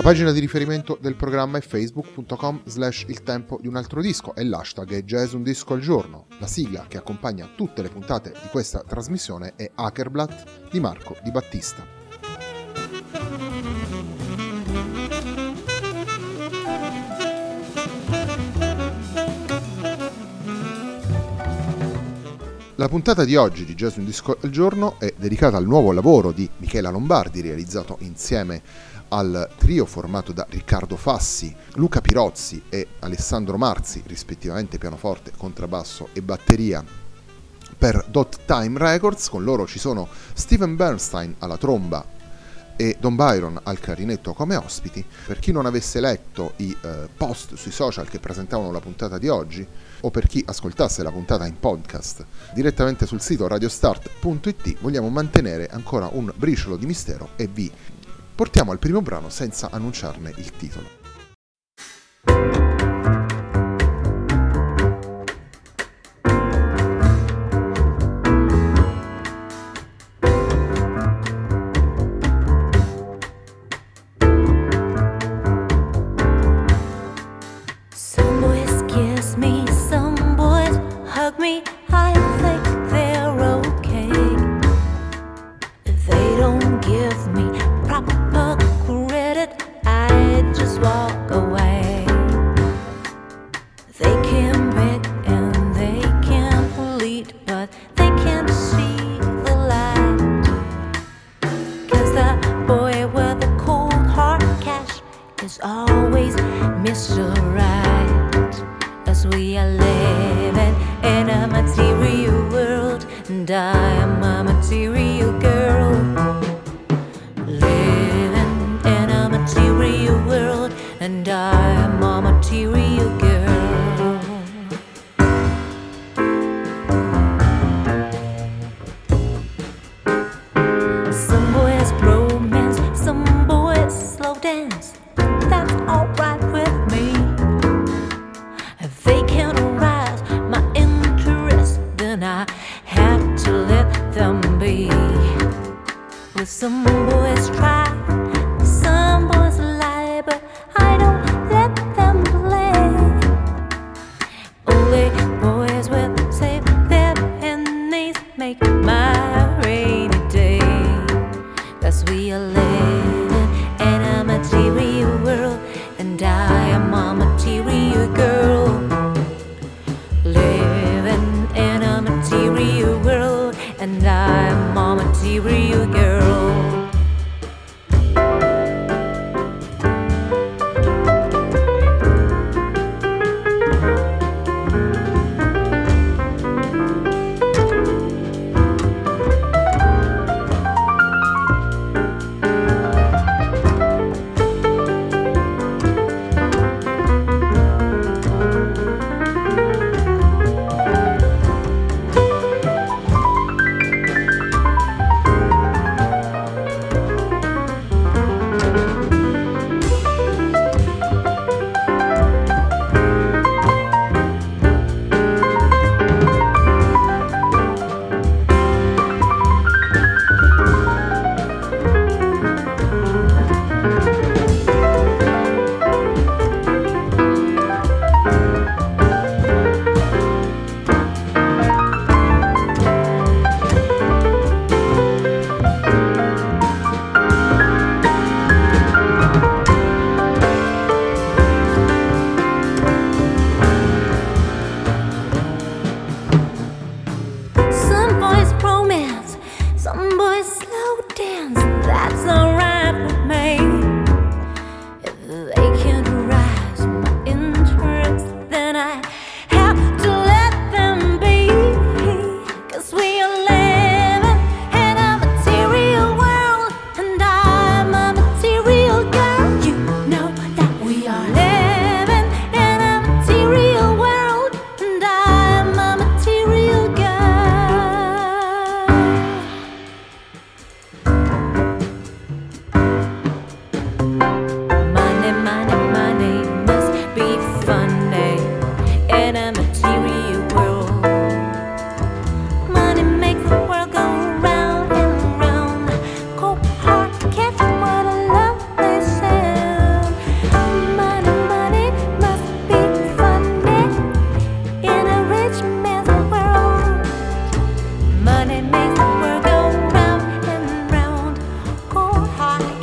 La pagina di riferimento del programma è facebook.com slash il tempo di un altro disco e l'hashtag è jazz un disco al giorno. La sigla che accompagna tutte le puntate di questa trasmissione è Hackerblatt di Marco Di Battista. La puntata di oggi di Jazz Un Disco al Giorno è dedicata al nuovo lavoro di Michela Lombardi realizzato insieme al trio formato da Riccardo Fassi, Luca Pirozzi e Alessandro Marzi, rispettivamente pianoforte, contrabbasso e batteria, per Dot Time Records. Con loro ci sono Steven Bernstein alla tromba e Don Byron al clarinetto come ospiti. Per chi non avesse letto i eh, post sui social che presentavano la puntata di oggi, o per chi ascoltasse la puntata in podcast direttamente sul sito radiostart.it, vogliamo mantenere ancora un briciolo di mistero e vi portiamo al primo brano senza annunciarne il titolo. I'm a material girl.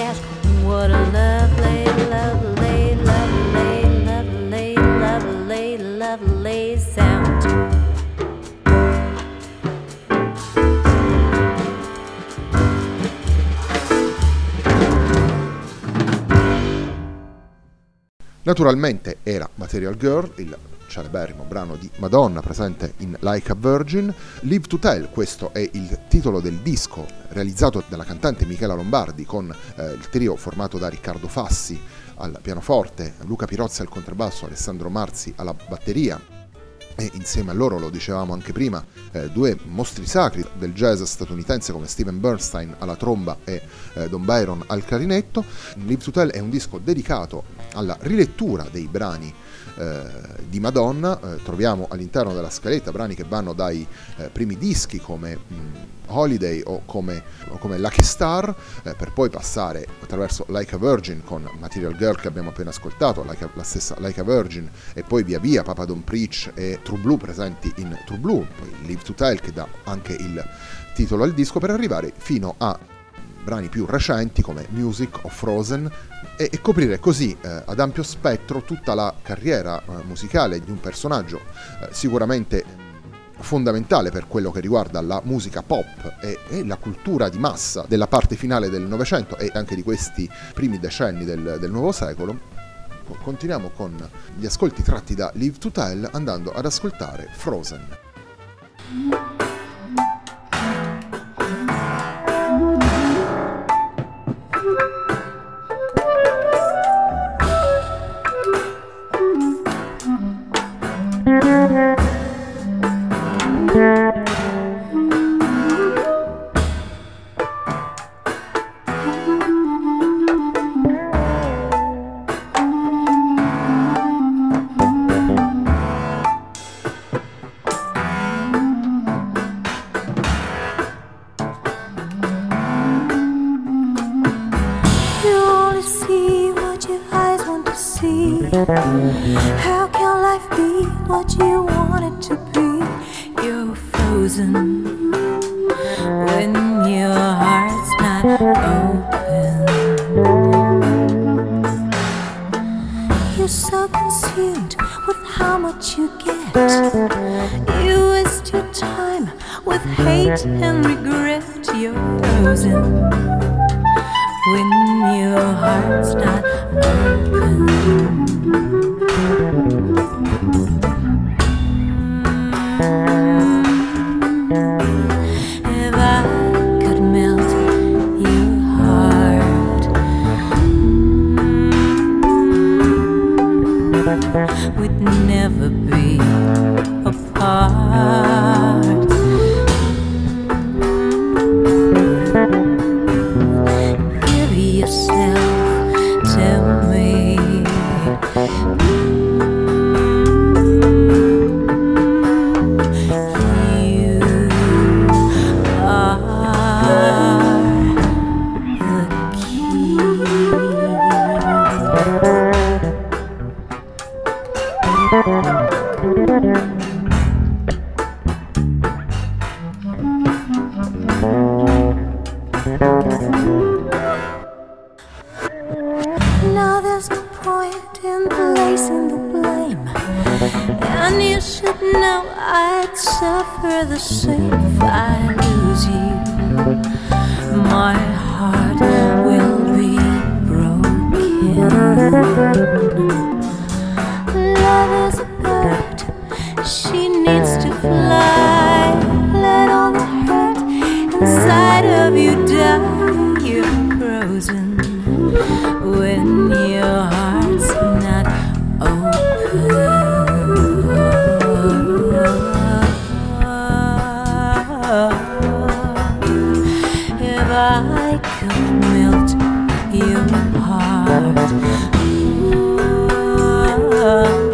cash. What a lovely, lovely, lovely, lovely, lovely, lovely sound. Naturalmente era Material Girl, il celeberrimo brano di Madonna presente in Like a Virgin. Live to Tell, questo è il titolo del disco realizzato dalla cantante Michela Lombardi con eh, il trio formato da Riccardo Fassi al pianoforte, Luca Pirozzi al contrabbasso, Alessandro Marzi alla batteria, e insieme a loro, lo dicevamo anche prima, eh, due mostri sacri del jazz statunitense come Steven Bernstein alla tromba e eh, Don Byron al clarinetto. Live to Tell è un disco dedicato alla rilettura dei brani eh, di Madonna, eh, troviamo all'interno della scaletta brani che vanno dai eh, primi dischi come mh, Holiday o come, o come Lucky Star, eh, per poi passare attraverso Like a Virgin con Material Girl che abbiamo appena ascoltato, like a, la stessa Like a Virgin, e poi via via Papa Don't Preach e True Blue presenti in True Blue, poi Live to Tell che dà anche il titolo al disco, per arrivare fino a brani più recenti come Music o Frozen e, e coprire così eh, ad ampio spettro tutta la carriera eh, musicale di un personaggio eh, sicuramente fondamentale per quello che riguarda la musica pop e, e, la cultura di massa della parte finale del Novecento e anche di questi primi decenni del, del nuovo secolo. Continuiamo con gli ascolti tratti da Live to Tell andando ad ascoltare Frozen. You're so consumed with how much you get. You waste your time with hate and regret. You're frozen when your heart's not open. And you should know I'd suffer the same if I lose you. My heart will be broken. Love is a bird, she needs to fly. I could melt your heart, we'd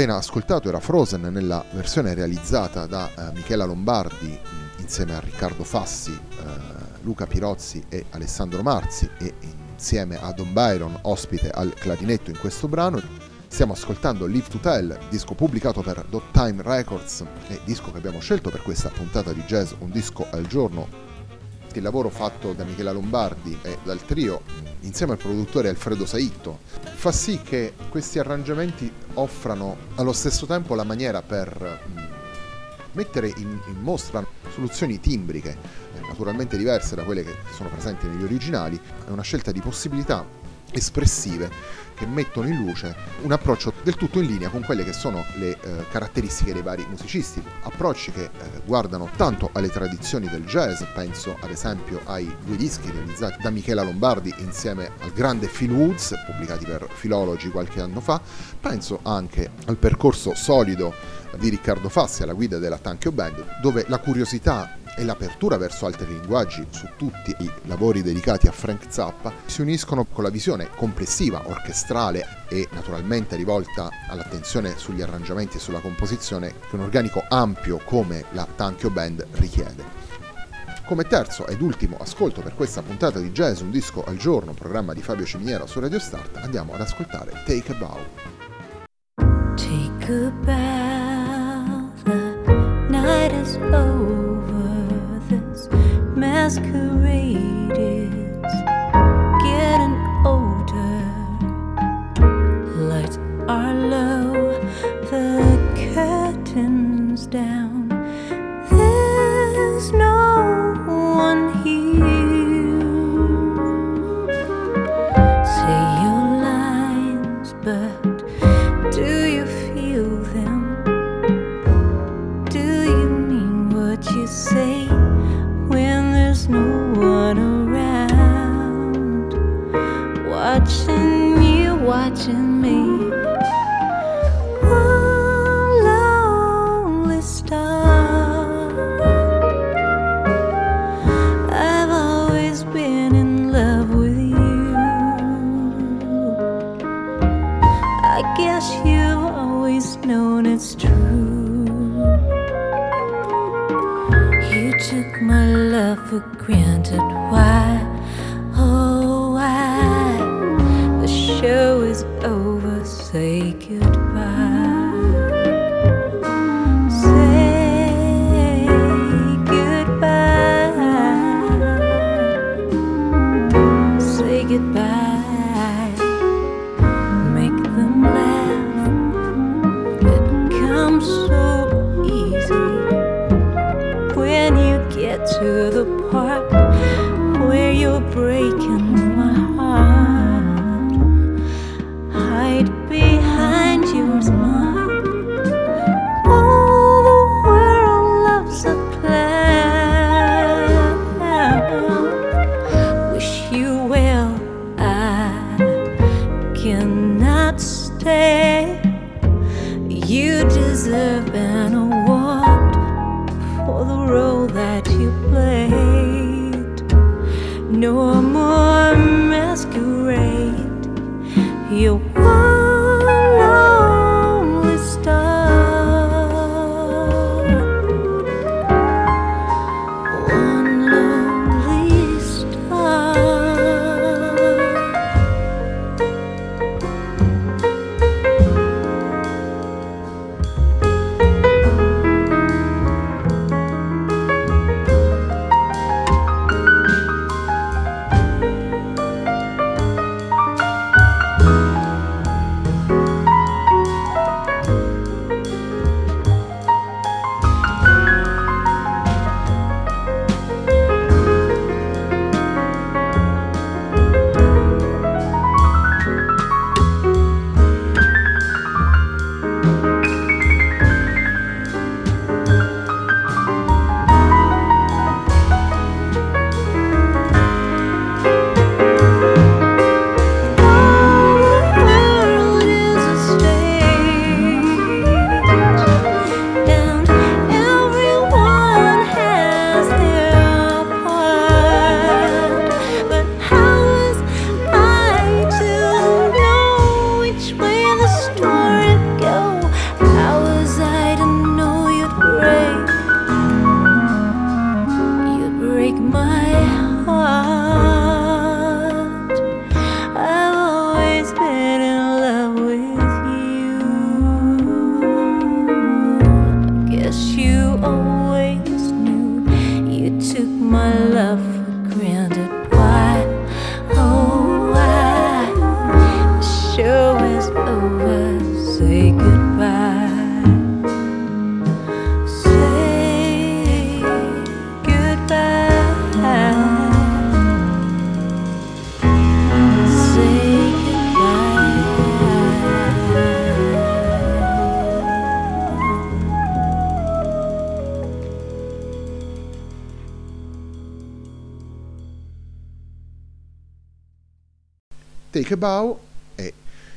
appena ascoltato era Frozen nella versione realizzata da eh, Michela Lombardi insieme a Riccardo Fassi, eh, Luca Pirozzi e Alessandro Marzi e insieme a Don Byron ospite al clarinetto in questo brano. Stiamo ascoltando Live to Tell, disco pubblicato per Dot Time Records e disco che abbiamo scelto per questa puntata di jazz, un disco al giorno. Il lavoro fatto da Michela Lombardi e dal trio insieme al produttore Alfredo Saitto fa sì che questi arrangiamenti offrano allo stesso tempo la maniera per mh, mettere in, in mostra soluzioni timbriche naturalmente diverse da quelle che sono presenti negli originali, è una scelta di possibilità espressive che mettono in luce un approccio del tutto in linea con quelle che sono le eh, caratteristiche dei vari musicisti, approcci che eh, guardano tanto alle tradizioni del jazz, penso ad esempio ai due dischi realizzati da Michela Lombardi insieme al grande Phil Woods, pubblicati per Philology qualche anno fa, penso anche al percorso solido di Riccardo Fassi alla guida della Tankyo Band, dove la curiosità e l'apertura verso altri linguaggi su tutti i lavori dedicati a Frank Zappa si uniscono con la visione complessiva, orchestrale e naturalmente rivolta all'attenzione sugli arrangiamenti e sulla composizione che un organico ampio come la Tankyo Band richiede. Come terzo ed ultimo ascolto per questa puntata di Jazz Un disco al giorno, programma di Fabio Ciminiera su Radio Start, andiamo ad ascoltare Take a Bow. Take a bow, masquerade Take a Bow è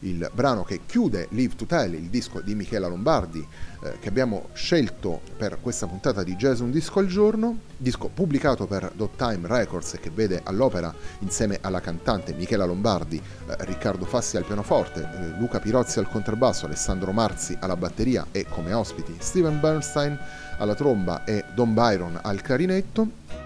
il brano che chiude Live to Tell, il disco di Michela Lombardi eh, che abbiamo scelto per questa puntata di Jazz Un Disco al Giorno, disco pubblicato per Dot Time Records che vede all'opera insieme alla cantante Michela Lombardi, eh, Riccardo Fassi al pianoforte, eh, Luca Pirozzi al contrabbasso, Alessandro Marzi alla batteria e come ospiti Steven Bernstein alla tromba e Don Byron al clarinetto.